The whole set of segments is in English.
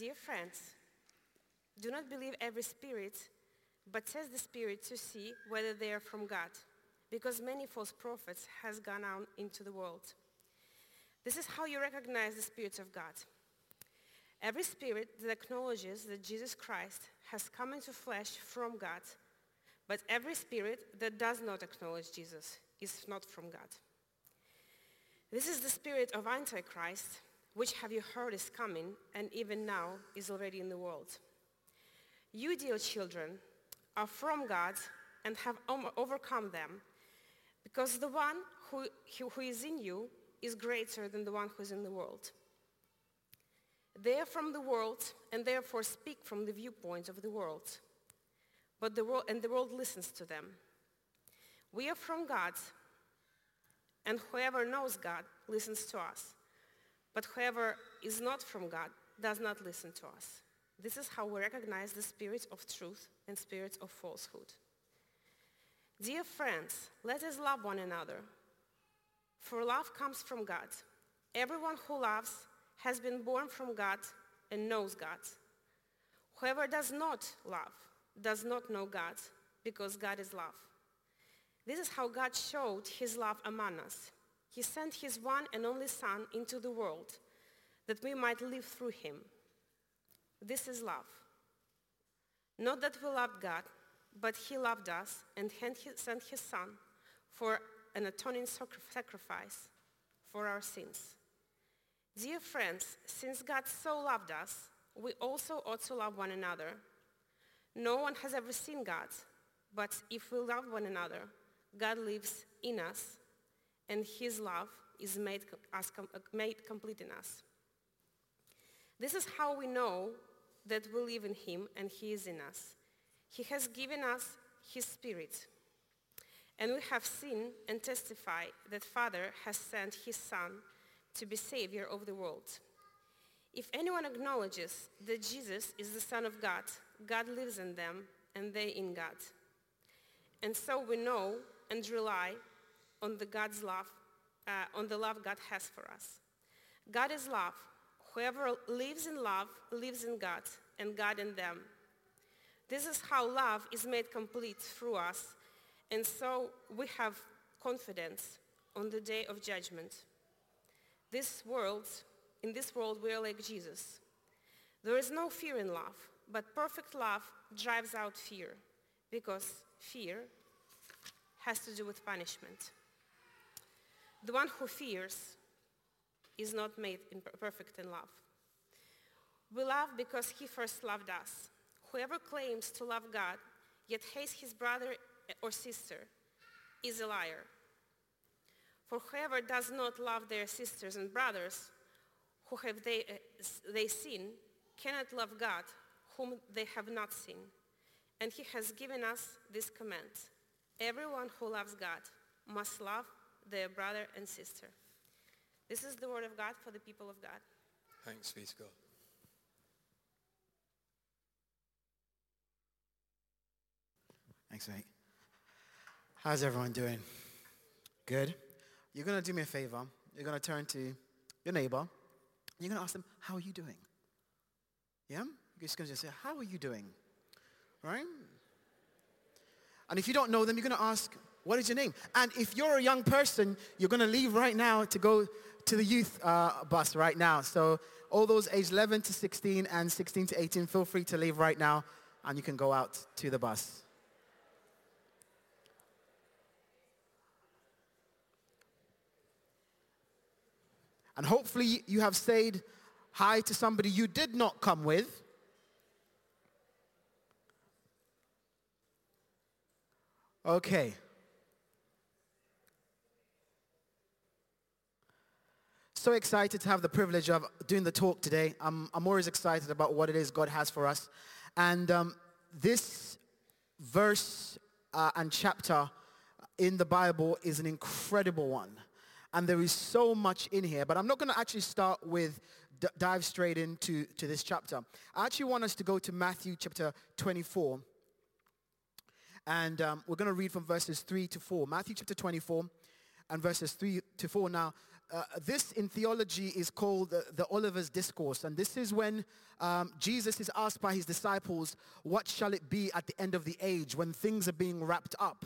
Dear friends, do not believe every spirit, but test the spirit to see whether they are from God, because many false prophets has gone out into the world. This is how you recognize the spirits of God. Every spirit that acknowledges that Jesus Christ has come into flesh from God, but every spirit that does not acknowledge Jesus is not from God. This is the spirit of Antichrist, which have you heard is coming and even now is already in the world. You, dear children, are from God and have overcome them, because the one who, who is in you is greater than the one who is in the world. They are from the world and therefore speak from the viewpoint of the world. But the world, and the world listens to them. We are from God, and whoever knows God listens to us. But whoever is not from God does not listen to us. This is how we recognize the spirit of truth and spirit of falsehood. Dear friends, let us love one another, for love comes from God. Everyone who loves has been born from God and knows God. Whoever does not love does not know God, because God is love. This is how God showed his love among us. He sent his one and only Son into the world that we might live through him. This is love. Not that we loved God, but he loved us and sent his Son for an atoning sacrifice for our sins. Dear friends, since God so loved us, we also ought to love one another. No one has ever seen God, but if we love one another, God lives in us, and his love is made, us, uh, made complete in us. This is how we know that we live in him and he is in us. He has given us his spirit. And we have seen and testify that Father has sent his Son to be Savior of the world. If anyone acknowledges that Jesus is the Son of God, God lives in them and they in God. And so we know and rely on the God's love, uh, on the love God has for us. God is love. Whoever lives in love lives in God and God in them. This is how love is made complete through us. And so we have confidence on the day of judgment. This world, in this world, we are like Jesus. There is no fear in love, but perfect love drives out fear because fear has to do with punishment. The one who fears is not made perfect in love. We love because he first loved us. Whoever claims to love God yet hates his brother or sister is a liar. For whoever does not love their sisters and brothers who have they, uh, they seen cannot love God whom they have not seen. And he has given us this command. Everyone who loves God must love their brother and sister. This is the word of God for the people of God. Thanks be to God. Thanks, mate. How's everyone doing? Good? You're going to do me a favor. You're going to turn to your neighbor. You're going to ask them, how are you doing? Yeah? You're just going to say, how are you doing? Right? And if you don't know them, you're going to ask, what is your name? And if you're a young person, you're going to leave right now to go to the youth uh, bus right now. So all those age 11 to 16 and 16 to 18, feel free to leave right now and you can go out to the bus. And hopefully you have said hi to somebody you did not come with. Okay. So excited to have the privilege of doing the talk today. I'm, I'm always excited about what it is God has for us. And um, this verse uh, and chapter in the Bible is an incredible one and there is so much in here. But I'm not going to actually start with d- dive straight into to this chapter. I actually want us to go to Matthew chapter 24. And um, we're going to read from verses 3 to 4. Matthew chapter 24 and verses 3 to 4. Now, uh, this in theology is called the, the Olivet Discourse. And this is when um, Jesus is asked by his disciples, what shall it be at the end of the age when things are being wrapped up?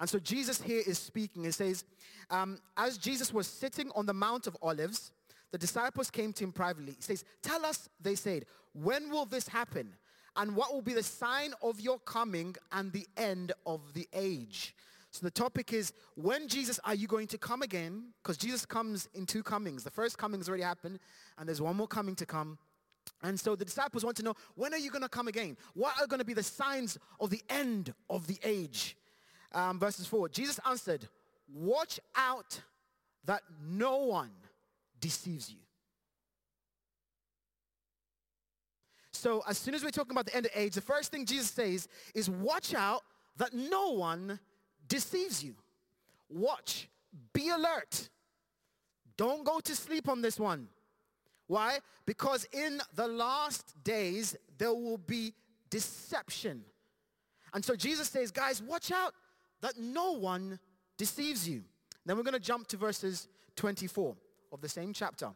And so Jesus here is speaking. He says, um, as Jesus was sitting on the Mount of Olives, the disciples came to him privately. He says, tell us, they said, when will this happen? And what will be the sign of your coming and the end of the age? So the topic is, when Jesus are you going to come again? Because Jesus comes in two comings. The first coming has already happened, and there's one more coming to come. And so the disciples want to know, when are you going to come again? What are going to be the signs of the end of the age? Um, verses 4, Jesus answered, watch out that no one deceives you. So as soon as we're talking about the end of age, the first thing Jesus says is watch out that no one deceives you. Watch. Be alert. Don't go to sleep on this one. Why? Because in the last days, there will be deception. And so Jesus says, guys, watch out that no one deceives you. Then we're going to jump to verses 24 of the same chapter.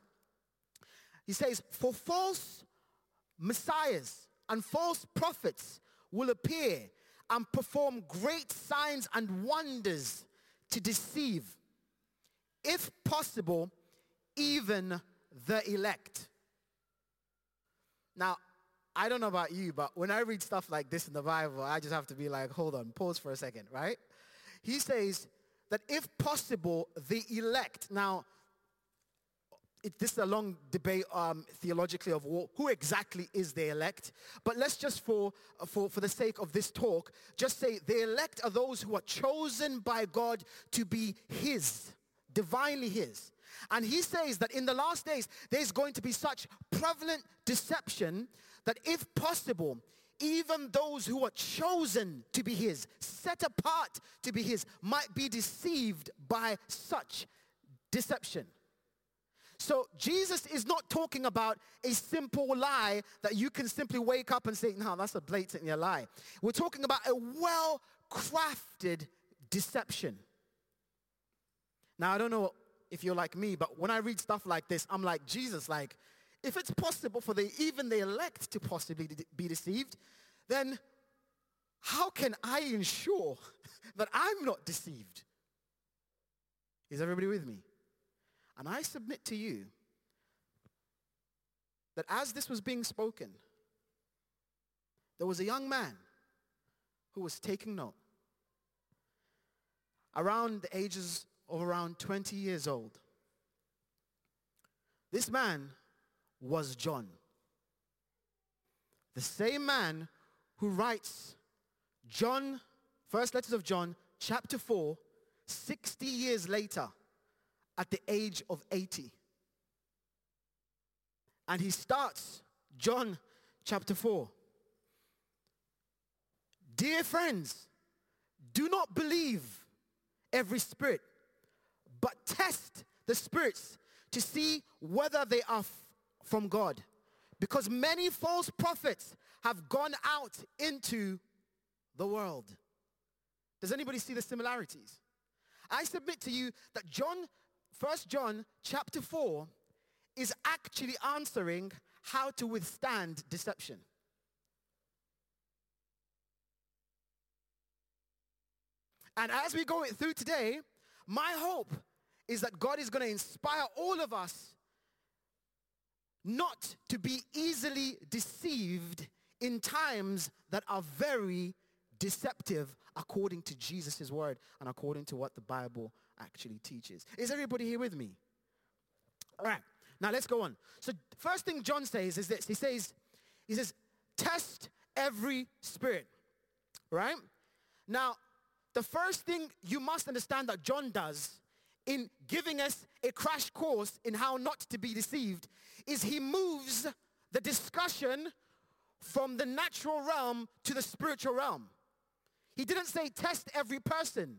He says, for false messiahs and false prophets will appear and perform great signs and wonders to deceive, if possible, even the elect. Now, I don't know about you, but when I read stuff like this in the Bible, I just have to be like, hold on, pause for a second, right? He says that if possible, the elect. Now, it, this is a long debate um, theologically of who exactly is the elect. But let's just, for, for, for the sake of this talk, just say the elect are those who are chosen by God to be his, divinely his. And he says that in the last days, there's going to be such prevalent deception that if possible, even those who are chosen to be his, set apart to be his, might be deceived by such deception. So Jesus is not talking about a simple lie that you can simply wake up and say, no, that's a blatant lie. We're talking about a well-crafted deception. Now, I don't know if you're like me, but when I read stuff like this, I'm like, Jesus, like, if it's possible for the, even the elect to possibly be deceived, then how can I ensure that I'm not deceived? Is everybody with me? And I submit to you that as this was being spoken, there was a young man who was taking note. Around the ages of around 20 years old. This man was John. The same man who writes John, first letters of John, chapter 4, 60 years later at the age of 80. And he starts John chapter 4. Dear friends, do not believe every spirit, but test the spirits to see whether they are f- from God. Because many false prophets have gone out into the world. Does anybody see the similarities? I submit to you that John First John chapter 4 is actually answering how to withstand deception. And as we go through today, my hope is that God is going to inspire all of us not to be easily deceived in times that are very deceptive according to Jesus' word and according to what the Bible actually teaches. Is everybody here with me? All right. Now let's go on. So first thing John says is this. He says, he says, test every spirit. Right? Now, the first thing you must understand that John does in giving us a crash course in how not to be deceived is he moves the discussion from the natural realm to the spiritual realm. He didn't say test every person.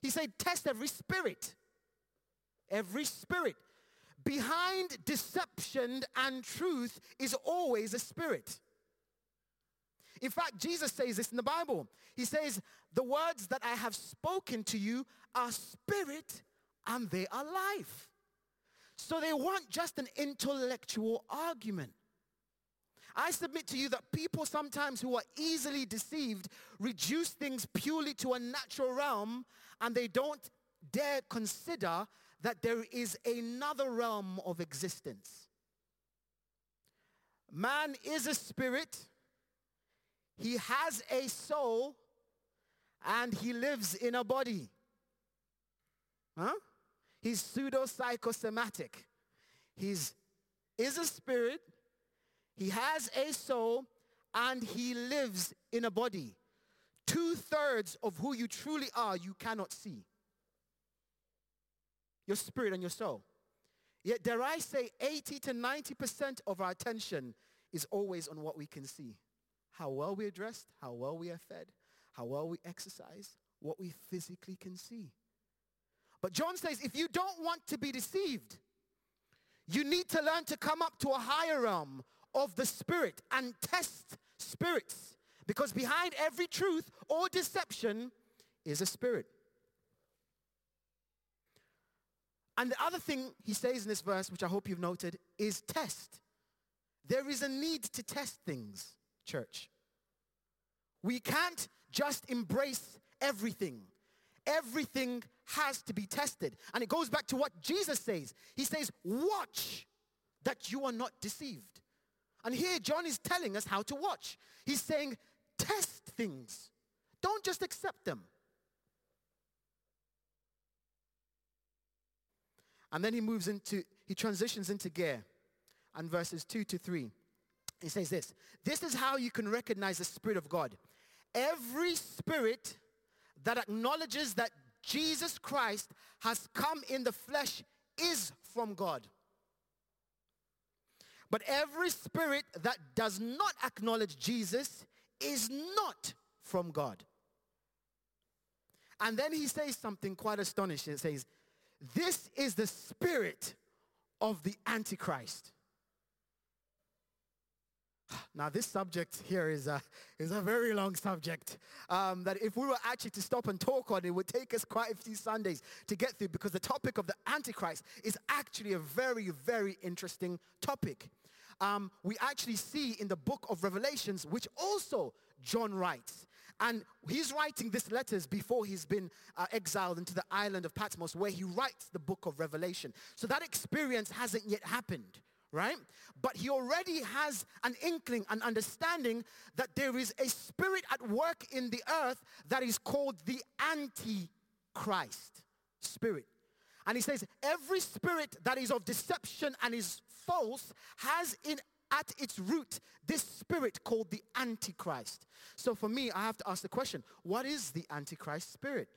He said, test every spirit. Every spirit. Behind deception and truth is always a spirit. In fact, Jesus says this in the Bible. He says, the words that I have spoken to you are spirit and they are life. So they weren't just an intellectual argument. I submit to you that people sometimes who are easily deceived reduce things purely to a natural realm and they don't dare consider that there is another realm of existence. Man is a spirit. He has a soul and he lives in a body. Huh? He's pseudo-psychosomatic. He's is a spirit, he has a soul, and he lives in a body. Two-thirds of who you truly are, you cannot see. Your spirit and your soul. Yet dare I say 80 to 90% of our attention is always on what we can see. How well we are dressed, how well we are fed, how well we exercise, what we physically can see. But John says if you don't want to be deceived, you need to learn to come up to a higher realm of the spirit and test spirits. Because behind every truth or deception is a spirit. And the other thing he says in this verse, which I hope you've noted, is test. There is a need to test things, church. We can't just embrace everything. Everything has to be tested. And it goes back to what Jesus says. He says, watch that you are not deceived. And here John is telling us how to watch. He's saying, test things. Don't just accept them. And then he moves into, he transitions into gear. And verses 2 to 3, he says this, this is how you can recognize the Spirit of God. Every spirit that acknowledges that Jesus Christ has come in the flesh is from God. But every spirit that does not acknowledge Jesus is not from God. And then he says something quite astonishing. He says, this is the spirit of the Antichrist. Now, this subject here is a, is a very long subject um, that if we were actually to stop and talk on, it would take us quite a few Sundays to get through because the topic of the Antichrist is actually a very, very interesting topic. Um, we actually see in the book of Revelations, which also John writes. And he's writing these letters before he's been uh, exiled into the island of Patmos where he writes the book of Revelation. So that experience hasn't yet happened right? But he already has an inkling, an understanding that there is a spirit at work in the earth that is called the Antichrist spirit. And he says, every spirit that is of deception and is false has in at its root this spirit called the Antichrist. So for me, I have to ask the question, what is the Antichrist spirit?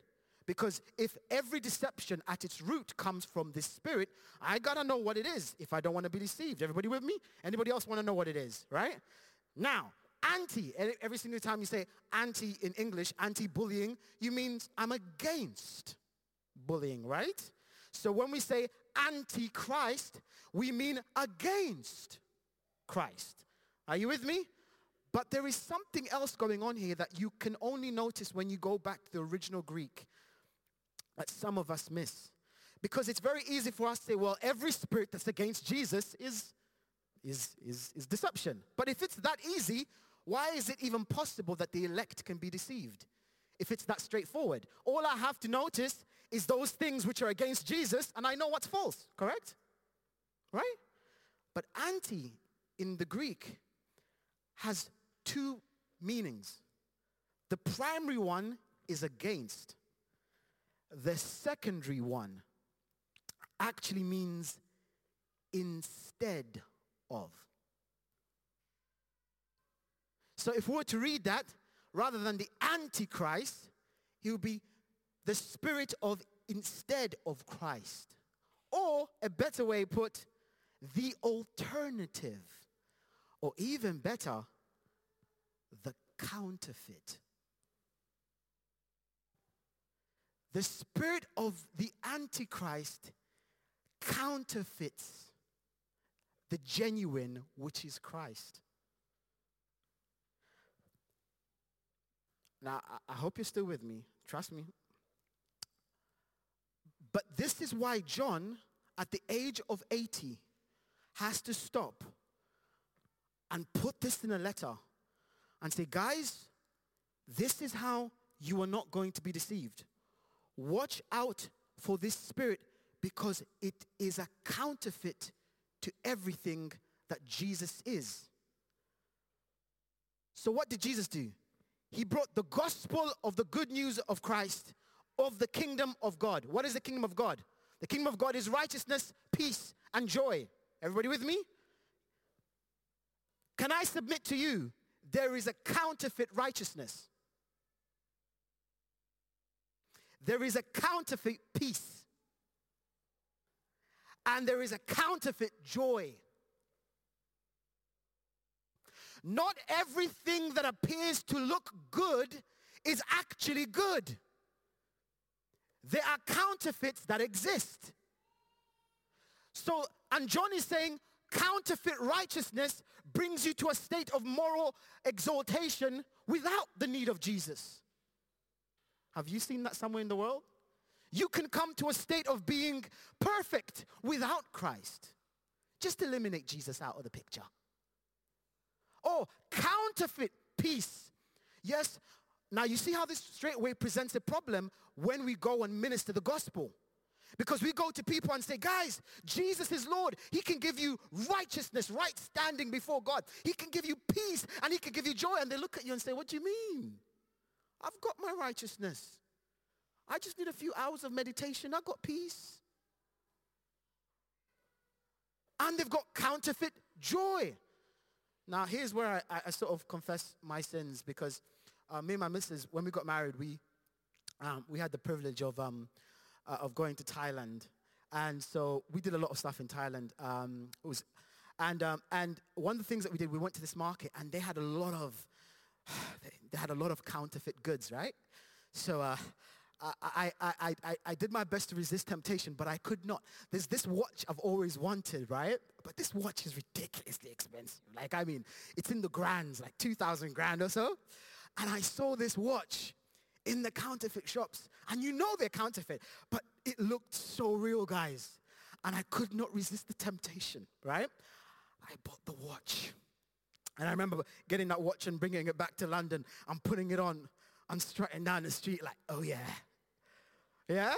Because if every deception at its root comes from this spirit, I gotta know what it is if I don't want to be deceived. Everybody with me? Anybody else want to know what it is, right? Now, anti, every single time you say anti in English, anti-bullying, you mean I'm against bullying, right? So when we say anti-Christ, we mean against Christ. Are you with me? But there is something else going on here that you can only notice when you go back to the original Greek that some of us miss. Because it's very easy for us to say, well, every spirit that's against Jesus is, is, is, is deception. But if it's that easy, why is it even possible that the elect can be deceived? If it's that straightforward. All I have to notice is those things which are against Jesus, and I know what's false, correct? Right? But anti in the Greek has two meanings. The primary one is against. The secondary one actually means instead of. So if we were to read that, rather than the Antichrist, he would be the spirit of instead of Christ. Or a better way put, the alternative. Or even better, the counterfeit. The spirit of the Antichrist counterfeits the genuine, which is Christ. Now, I hope you're still with me. Trust me. But this is why John at the age of 80 has to stop and put this in a letter and say, guys, this is how you are not going to be deceived. Watch out for this spirit because it is a counterfeit to everything that Jesus is. So what did Jesus do? He brought the gospel of the good news of Christ, of the kingdom of God. What is the kingdom of God? The kingdom of God is righteousness, peace, and joy. Everybody with me? Can I submit to you, there is a counterfeit righteousness. There is a counterfeit peace. And there is a counterfeit joy. Not everything that appears to look good is actually good. There are counterfeits that exist. So, and John is saying counterfeit righteousness brings you to a state of moral exaltation without the need of Jesus. Have you seen that somewhere in the world? You can come to a state of being perfect without Christ. Just eliminate Jesus out of the picture. Oh, counterfeit peace. Yes. Now you see how this straightway presents a problem when we go and minister the gospel. Because we go to people and say, guys, Jesus is Lord. He can give you righteousness, right standing before God. He can give you peace and he can give you joy. And they look at you and say, what do you mean? I've got my righteousness. I just need a few hours of meditation. I've got peace. And they've got counterfeit joy. Now, here's where I, I sort of confess my sins because uh, me and my missus, when we got married, we, um, we had the privilege of, um, uh, of going to Thailand. And so we did a lot of stuff in Thailand. Um, it was, and, um, and one of the things that we did, we went to this market and they had a lot of, they had a lot of counterfeit goods, right? So uh, I, I, I, I, I did my best to resist temptation, but I could not. There's this watch I've always wanted, right? But this watch is ridiculously expensive. Like, I mean, it's in the grands, like 2,000 grand or so. And I saw this watch in the counterfeit shops. And you know they're counterfeit, but it looked so real, guys. And I could not resist the temptation, right? I bought the watch. And I remember getting that watch and bringing it back to London and putting it on and strutting down the street like, oh yeah, yeah?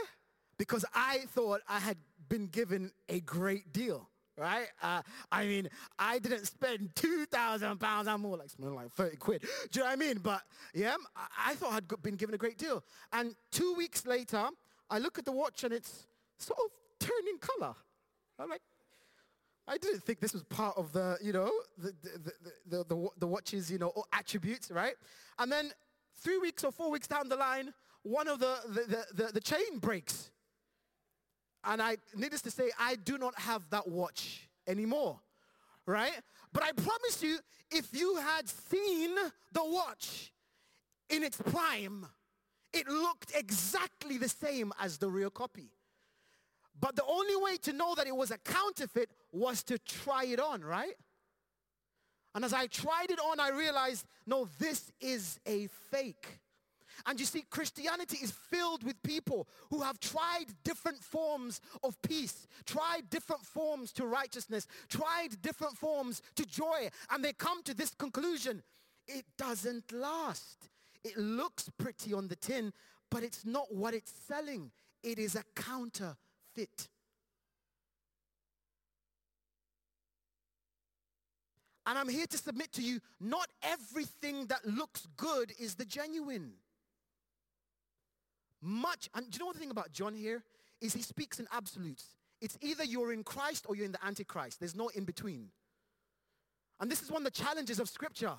Because I thought I had been given a great deal, right? Uh, I mean, I didn't spend 2,000 pounds. I'm more like spending like 30 quid. Do you know what I mean? But yeah, I thought I'd been given a great deal. And two weeks later, I look at the watch and it's sort of turning color. I'm like, I didn't think this was part of the, you know, the, the, the, the, watch's, you know, attributes, right? And then three weeks or four weeks down the line, one of the, the, the, chain breaks. And I, needless to say, I do not have that watch anymore, right? But I promise you, if you had seen the watch in its prime, it looked exactly the same as the real copy. But the only way to know that it was a counterfeit was to try it on, right? And as I tried it on, I realized, no, this is a fake. And you see, Christianity is filled with people who have tried different forms of peace, tried different forms to righteousness, tried different forms to joy, and they come to this conclusion. It doesn't last. It looks pretty on the tin, but it's not what it's selling. It is a counterfeit. And I'm here to submit to you, not everything that looks good is the genuine much. And do you know the thing about John here is he speaks in absolutes. It's either you're in Christ or you're in the Antichrist. There's no in between. And this is one of the challenges of Scripture.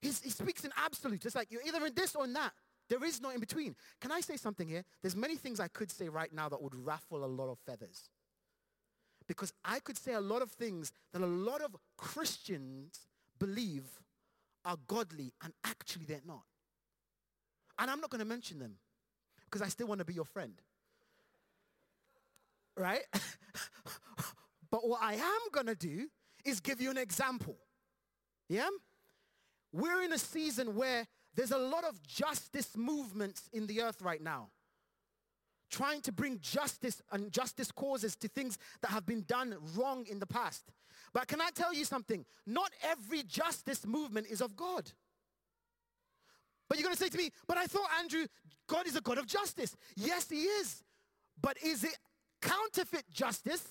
He's, he speaks in absolutes. It's like you're either in this or in that. There is no in between. Can I say something here? There's many things I could say right now that would ruffle a lot of feathers. Because I could say a lot of things that a lot of Christians believe are godly and actually they're not. And I'm not going to mention them because I still want to be your friend. Right? but what I am going to do is give you an example. Yeah? We're in a season where there's a lot of justice movements in the earth right now. trying to bring justice and justice causes to things that have been done wrong in the past. But can I tell you something? Not every justice movement is of God. But you're going to say to me, but I thought, Andrew, God is a God of justice. Yes, he is. But is it counterfeit justice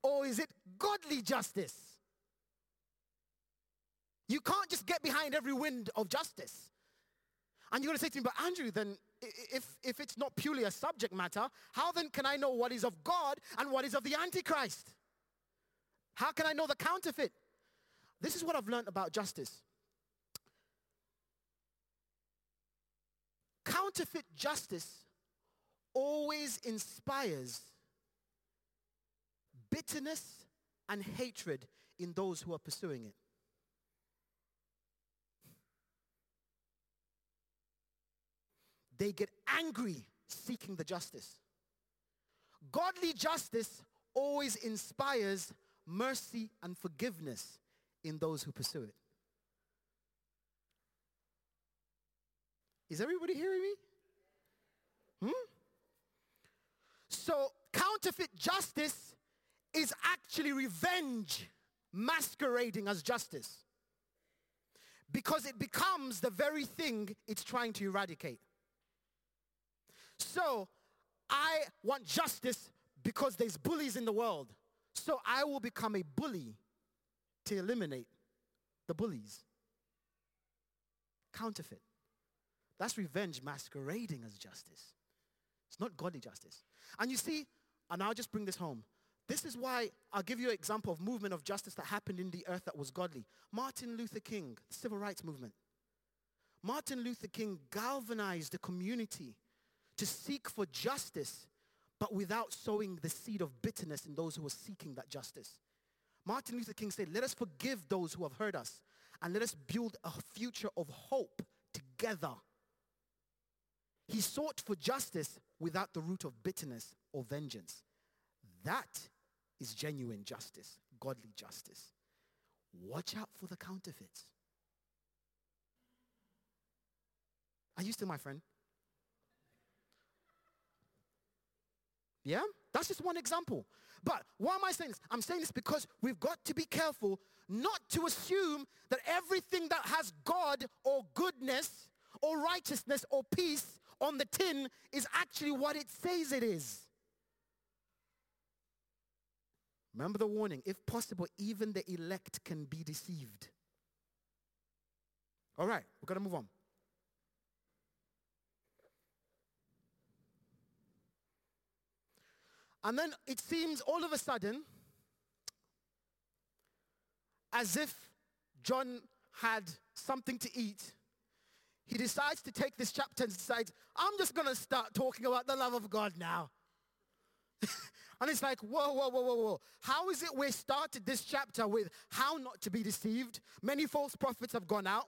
or is it godly justice? You can't just get behind every wind of justice. And you're going to say to me, but Andrew, then if, if it's not purely a subject matter, how then can I know what is of God and what is of the Antichrist? How can I know the counterfeit? This is what I've learned about justice. Counterfeit justice always inspires bitterness and hatred in those who are pursuing it. They get angry seeking the justice. Godly justice always inspires mercy and forgiveness in those who pursue it. Is everybody hearing me? Hmm? So counterfeit justice is actually revenge masquerading as justice. Because it becomes the very thing it's trying to eradicate. So I want justice because there's bullies in the world. So I will become a bully to eliminate the bullies. Counterfeit. That's revenge masquerading as justice. It's not godly justice. And you see, and I'll just bring this home. This is why I'll give you an example of movement of justice that happened in the earth that was godly. Martin Luther King, the civil rights movement. Martin Luther King galvanized the community to seek for justice, but without sowing the seed of bitterness in those who were seeking that justice. Martin Luther King said, let us forgive those who have hurt us and let us build a future of hope together. He sought for justice without the root of bitterness or vengeance. That is genuine justice, godly justice. Watch out for the counterfeits. Are you still my friend? Yeah? That's just one example. But why am I saying this? I'm saying this because we've got to be careful not to assume that everything that has God or goodness or righteousness or peace on the tin is actually what it says it is. Remember the warning. If possible, even the elect can be deceived. All right, we're going to move on. And then it seems all of a sudden as if John had something to eat. He decides to take this chapter and decides, I'm just going to start talking about the love of God now. and it's like, whoa, whoa, whoa, whoa, whoa. How is it we started this chapter with how not to be deceived? Many false prophets have gone out.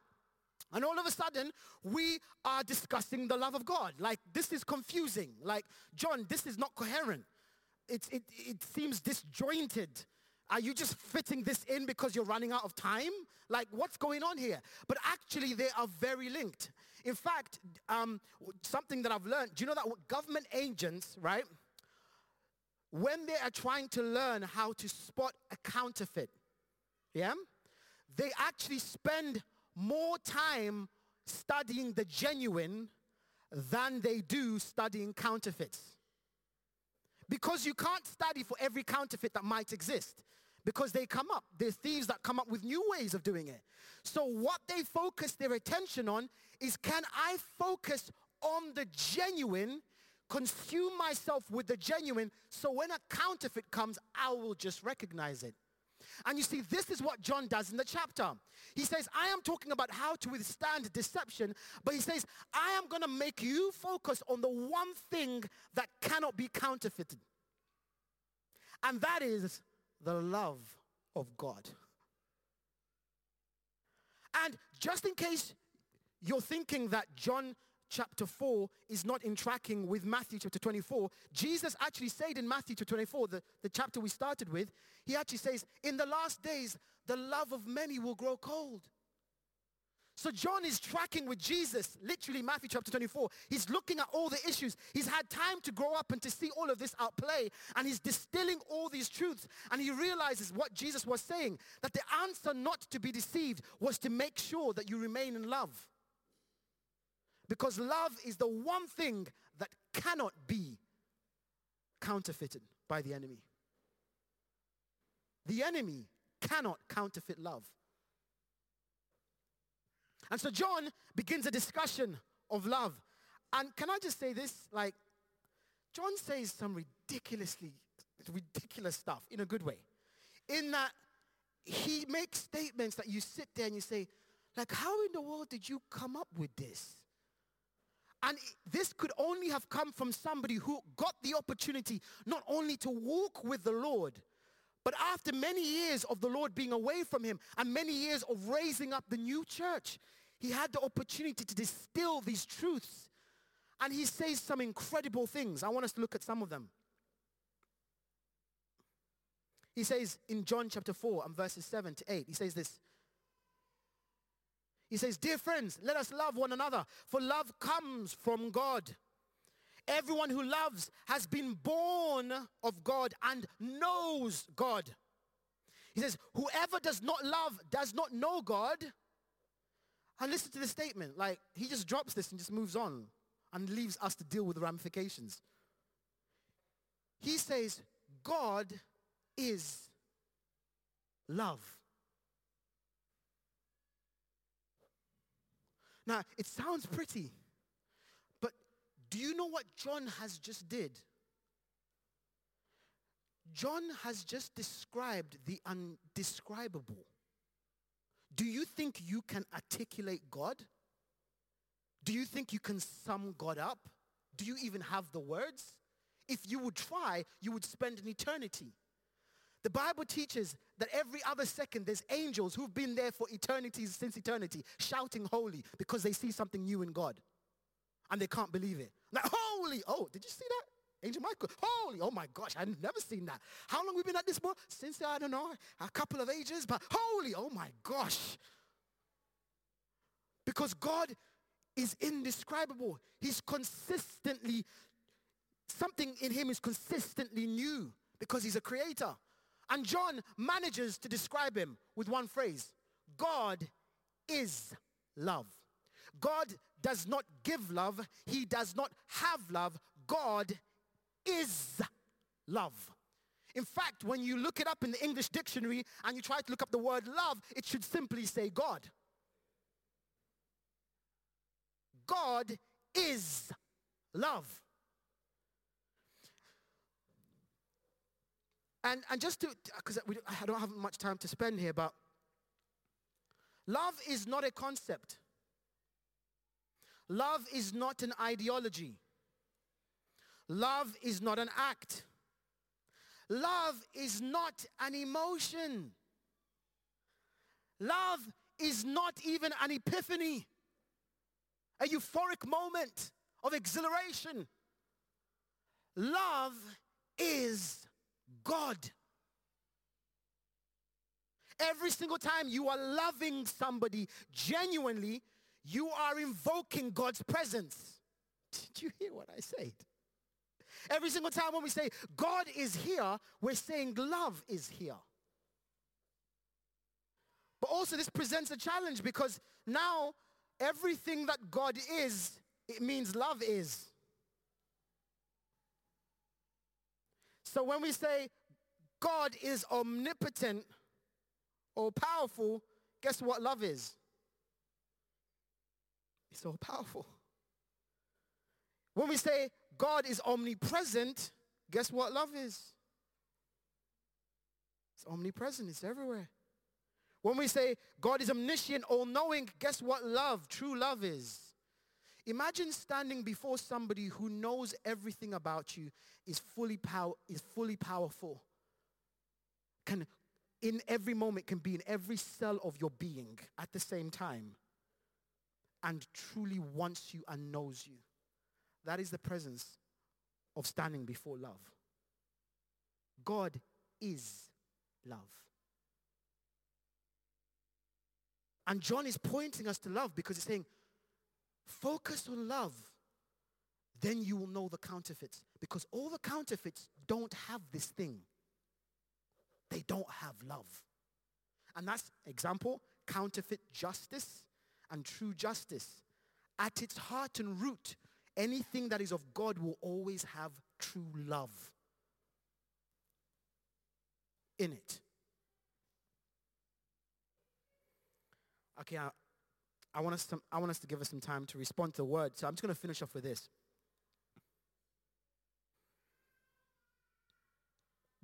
And all of a sudden, we are discussing the love of God. Like, this is confusing. Like, John, this is not coherent it, it, it seems disjointed. Are you just fitting this in because you're running out of time? Like, what's going on here? But actually, they are very linked. In fact, um, something that I've learned, do you know that government agents, right, when they are trying to learn how to spot a counterfeit, yeah, they actually spend more time studying the genuine than they do studying counterfeits. Because you can't study for every counterfeit that might exist because they come up. There's thieves that come up with new ways of doing it. So what they focus their attention on is can I focus on the genuine, consume myself with the genuine, so when a counterfeit comes, I will just recognize it. And you see, this is what John does in the chapter. He says, I am talking about how to withstand deception, but he says, I am going to make you focus on the one thing that cannot be counterfeited. And that is the love of God. And just in case you're thinking that John chapter 4 is not in tracking with Matthew chapter 24. Jesus actually said in Matthew chapter 24, the, the chapter we started with, he actually says, in the last days, the love of many will grow cold. So John is tracking with Jesus, literally Matthew chapter 24. He's looking at all the issues. He's had time to grow up and to see all of this out play. And he's distilling all these truths. And he realizes what Jesus was saying, that the answer not to be deceived was to make sure that you remain in love. Because love is the one thing that cannot be counterfeited by the enemy. The enemy cannot counterfeit love. And so John begins a discussion of love. And can I just say this? Like, John says some ridiculously, ridiculous stuff in a good way. In that he makes statements that you sit there and you say, like, how in the world did you come up with this? And this could only have come from somebody who got the opportunity not only to walk with the Lord, but after many years of the Lord being away from him and many years of raising up the new church, he had the opportunity to distill these truths. And he says some incredible things. I want us to look at some of them. He says in John chapter 4 and verses 7 to 8, he says this. He says, Dear friends, let us love one another, for love comes from God. Everyone who loves has been born of God and knows God. He says, whoever does not love does not know God. And listen to the statement. Like, he just drops this and just moves on and leaves us to deal with the ramifications. He says, God is love. Now, it sounds pretty. Do you know what John has just did? John has just described the undescribable. Do you think you can articulate God? Do you think you can sum God up? Do you even have the words? If you would try, you would spend an eternity. The Bible teaches that every other second there's angels who've been there for eternities since eternity, shouting holy because they see something new in God and they can't believe it. Like, holy, oh, did you see that? Angel Michael, holy, oh my gosh, I've never seen that. How long we been at this book? Since, I don't know, a couple of ages, but holy, oh my gosh. Because God is indescribable. He's consistently, something in him is consistently new because he's a creator. And John manages to describe him with one phrase. God is love. God does not give love. He does not have love. God is love. In fact, when you look it up in the English dictionary and you try to look up the word love, it should simply say God. God is love. And, and just to, because I don't have much time to spend here, but love is not a concept. Love is not an ideology. Love is not an act. Love is not an emotion. Love is not even an epiphany, a euphoric moment of exhilaration. Love is God. Every single time you are loving somebody genuinely, you are invoking God's presence. Did you hear what I said? Every single time when we say God is here, we're saying love is here. But also this presents a challenge because now everything that God is, it means love is. So when we say God is omnipotent or powerful, guess what love is? It's so powerful. When we say God is omnipresent, guess what love is? It's omnipresent, it's everywhere. When we say God is omniscient, all-knowing, guess what love, true love is? Imagine standing before somebody who knows everything about you, is fully, power, is fully powerful, can in every moment can be in every cell of your being at the same time and truly wants you and knows you. That is the presence of standing before love. God is love. And John is pointing us to love because he's saying, focus on love. Then you will know the counterfeits. Because all the counterfeits don't have this thing. They don't have love. And that's example, counterfeit justice and true justice. At its heart and root, anything that is of God will always have true love in it. Okay, I, I, want us to, I want us to give us some time to respond to the word. So I'm just going to finish off with this.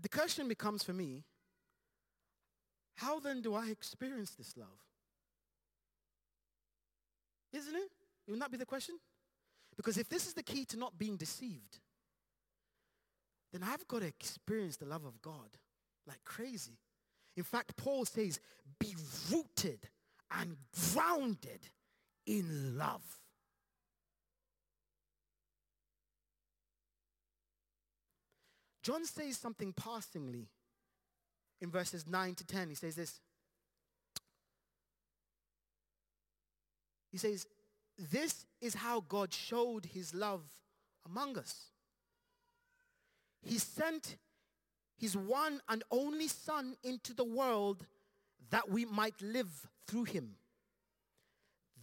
The question becomes for me, how then do I experience this love? Isn't it? Wouldn't that be the question? Because if this is the key to not being deceived, then I've got to experience the love of God like crazy. In fact, Paul says, be rooted and grounded in love. John says something passingly in verses 9 to 10. He says this. He says, this is how God showed his love among us. He sent his one and only son into the world that we might live through him.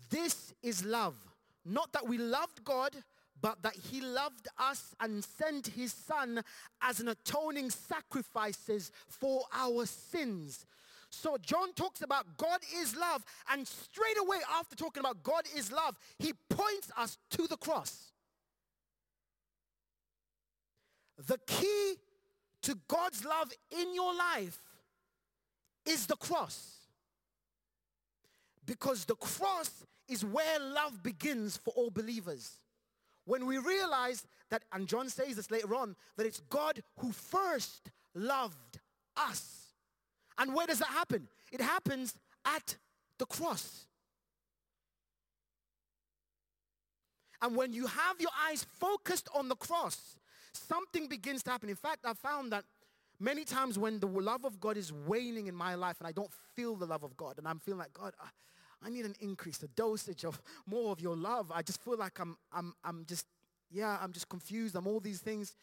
This is love. Not that we loved God, but that he loved us and sent his son as an atoning sacrifices for our sins. So John talks about God is love, and straight away after talking about God is love, he points us to the cross. The key to God's love in your life is the cross. Because the cross is where love begins for all believers. When we realize that, and John says this later on, that it's God who first loved us. And where does that happen? It happens at the cross. And when you have your eyes focused on the cross, something begins to happen. In fact, I found that many times when the love of God is waning in my life and I don't feel the love of God and I'm feeling like, God, I need an increase, a dosage of more of your love. I just feel like I'm, I'm, I'm just, yeah, I'm just confused. I'm all these things.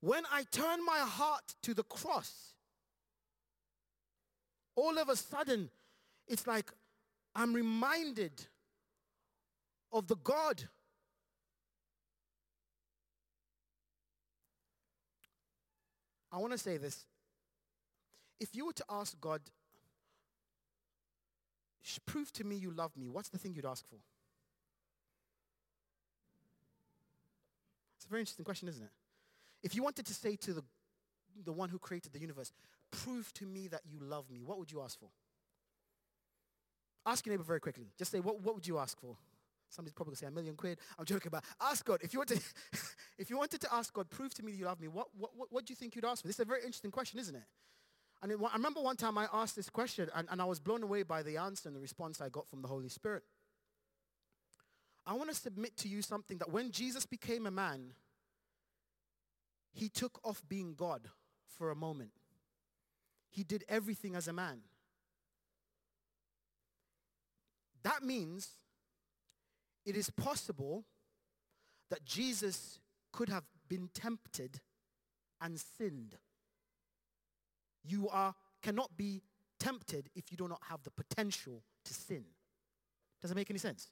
When I turn my heart to the cross, all of a sudden, it's like I'm reminded of the God I want to say this. If you were to ask God, prove to me you love me, what's the thing you'd ask for? It's a very interesting question, isn't it? If you wanted to say to the, the one who created the universe, prove to me that you love me, what would you ask for? Ask your neighbor very quickly. Just say, what, what would you ask for? Somebody's probably going to say a million quid. I'm joking about. Ask God. If you, wanted, if you wanted to ask God, prove to me that you love me, what, what, what, what do you think you'd ask for? This is a very interesting question, isn't it? And it, I remember one time I asked this question and, and I was blown away by the answer and the response I got from the Holy Spirit. I want to submit to you something that when Jesus became a man, he took off being God for a moment. He did everything as a man. That means it is possible that Jesus could have been tempted and sinned. You are, cannot be tempted if you do not have the potential to sin. Does it make any sense?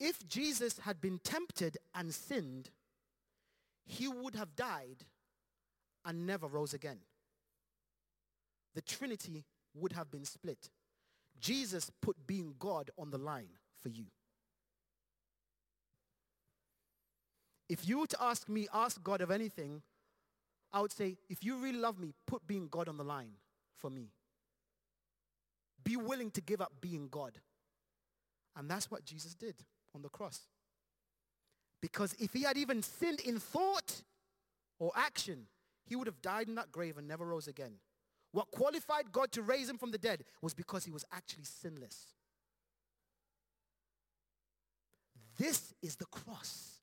If Jesus had been tempted and sinned, he would have died and never rose again. The Trinity would have been split. Jesus put being God on the line for you. If you were to ask me, ask God of anything, I would say, if you really love me, put being God on the line for me. Be willing to give up being God. And that's what Jesus did on the cross. Because if he had even sinned in thought or action, he would have died in that grave and never rose again. What qualified God to raise him from the dead was because he was actually sinless. This is the cross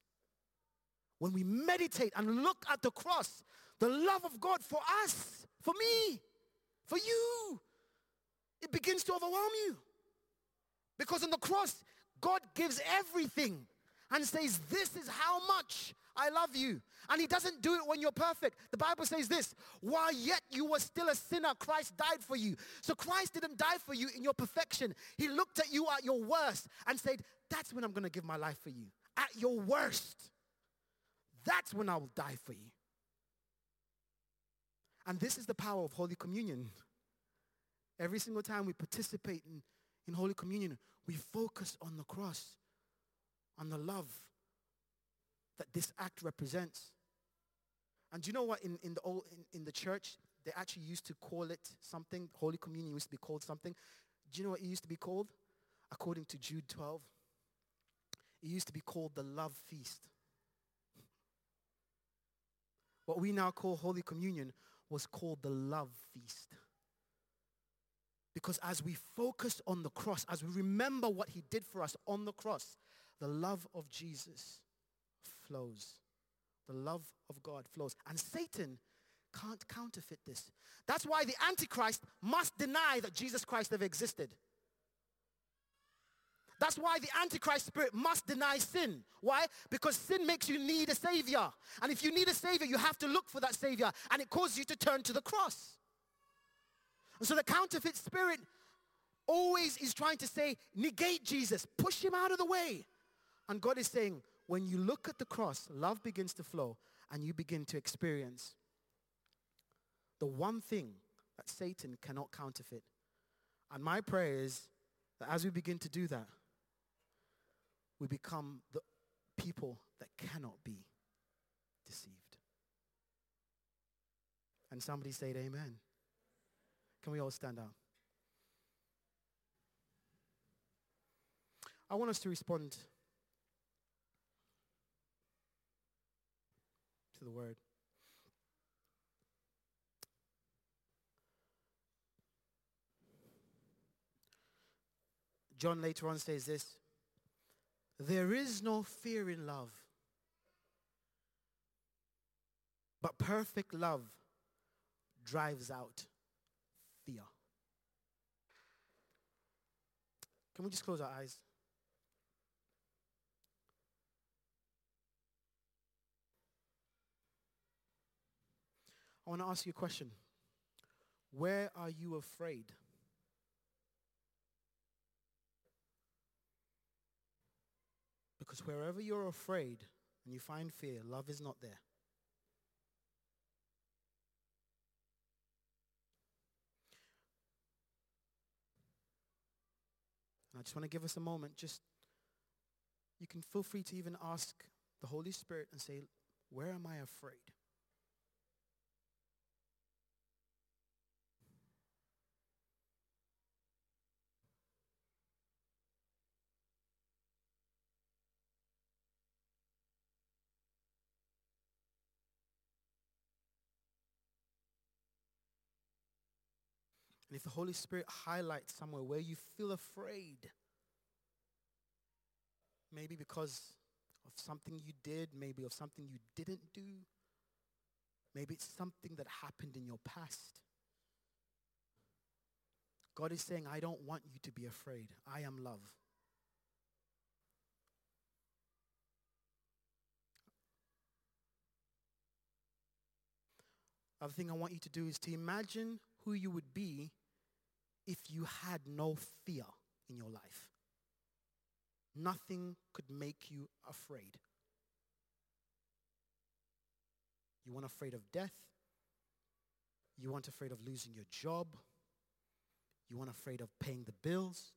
when we meditate and look at the cross, the love of God for us, for me, for you, it begins to overwhelm you. Because on the cross, God gives everything and says, this is how much I love you. And he doesn't do it when you're perfect. The Bible says this, while yet you were still a sinner, Christ died for you. So Christ didn't die for you in your perfection. He looked at you at your worst and said, that's when I'm going to give my life for you. At your worst. That's when I will die for you. And this is the power of Holy Communion. Every single time we participate in, in Holy Communion, we focus on the cross, on the love that this act represents. And do you know what? In, in, the, old, in, in the church, they actually used to call it something. Holy Communion used to be called something. Do you know what it used to be called? According to Jude 12, it used to be called the love feast. What we now call Holy Communion was called the love feast. Because as we focus on the cross, as we remember what he did for us on the cross, the love of Jesus flows. The love of God flows. And Satan can't counterfeit this. That's why the Antichrist must deny that Jesus Christ ever existed. That's why the Antichrist spirit must deny sin. Why? Because sin makes you need a savior. And if you need a savior, you have to look for that savior. And it causes you to turn to the cross. And so the counterfeit spirit always is trying to say, negate Jesus, push him out of the way. And God is saying, when you look at the cross, love begins to flow and you begin to experience the one thing that Satan cannot counterfeit. And my prayer is that as we begin to do that, we become the people that cannot be deceived. And somebody said amen. Can we all stand up? I want us to respond the word. John later on says this There is no fear in love, but perfect love drives out fear. Can we just close our eyes? I want to ask you a question. Where are you afraid? Because wherever you're afraid and you find fear, love is not there. And I just want to give us a moment. Just, you can feel free to even ask the Holy Spirit and say, where am I afraid? And if the Holy Spirit highlights somewhere where you feel afraid, maybe because of something you did, maybe of something you didn't do, maybe it's something that happened in your past. God is saying, I don't want you to be afraid. I am love. Other thing I want you to do is to imagine who you would be if you had no fear in your life. Nothing could make you afraid. You weren't afraid of death. You weren't afraid of losing your job. You weren't afraid of paying the bills.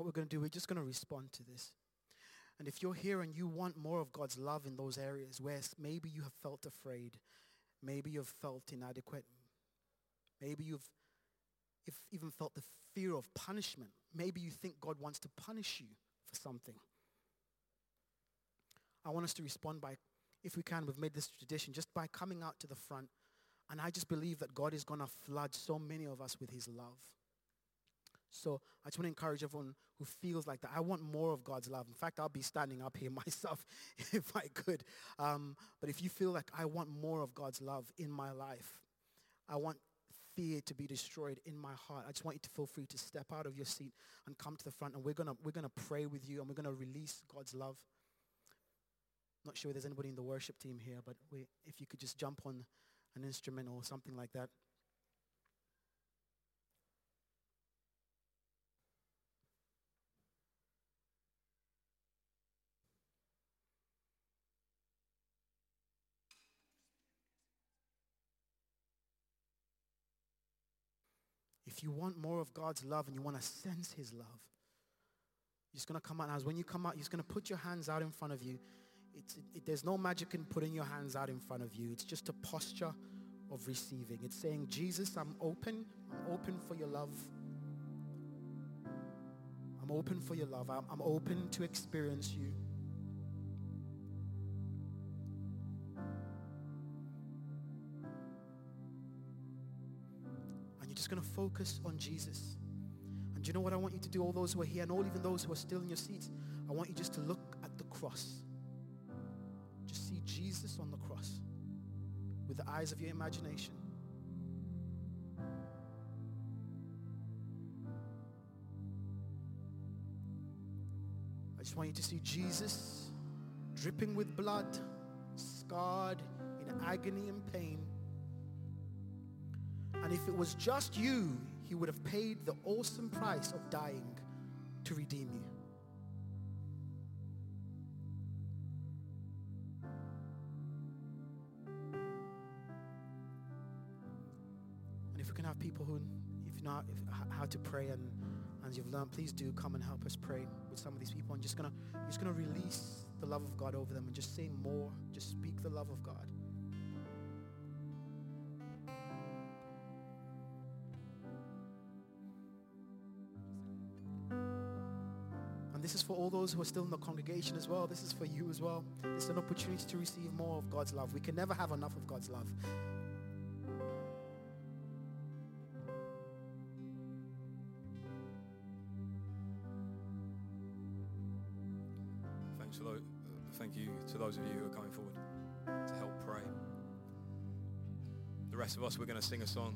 What we're going to do, we're just going to respond to this. And if you're here and you want more of God's love in those areas where maybe you have felt afraid, maybe you've felt inadequate, maybe you've if even felt the fear of punishment, maybe you think God wants to punish you for something. I want us to respond by, if we can, we've made this tradition, just by coming out to the front And I just believe that God is going to flood so many of us with his love. So I just want to encourage everyone who feels like that. I want more of God's love. In fact, I'll be standing up here myself if I could. Um, but if you feel like I want more of God's love in my life, I want fear to be destroyed in my heart. I just want you to feel free to step out of your seat and come to the front and we're going to we're to pray with you and we're going to release God's love. Not sure if there's anybody in the worship team here, but we, if you could just jump on an instrument or something like that. If you want more of God's love and you want to sense his love, you're just going to come out. As when you come out, just going to put your hands out in front of you. It, it, there's no magic in putting your hands out in front of you. It's just a posture of receiving. It's saying, Jesus, I'm open. I'm open for your love. I'm open for your love. I'm, I'm open to experience you. Going to focus on Jesus. And you know what I want you to do, all those who are here and all even those who are still in your seats? I want you just to look at the cross. Just see Jesus on the cross with the eyes of your imagination. I just want you to see Jesus dripping with blood, scarred in agony and pain, and if it was just you, he would have paid the awesome price of dying to redeem you. And if we can have people who, if you know how to pray and as you've learned, please do come and help us pray with some of these people. I'm just gonna, just gonna release the love of God over them and just say more. Just speak the love of God. This is for all those who are still in the congregation as well. This is for you as well. It's an opportunity to receive more of God's love. We can never have enough of God's love. Thanks for those, thank you to those of you who are coming forward to help pray. The rest of us, we're going to sing a song,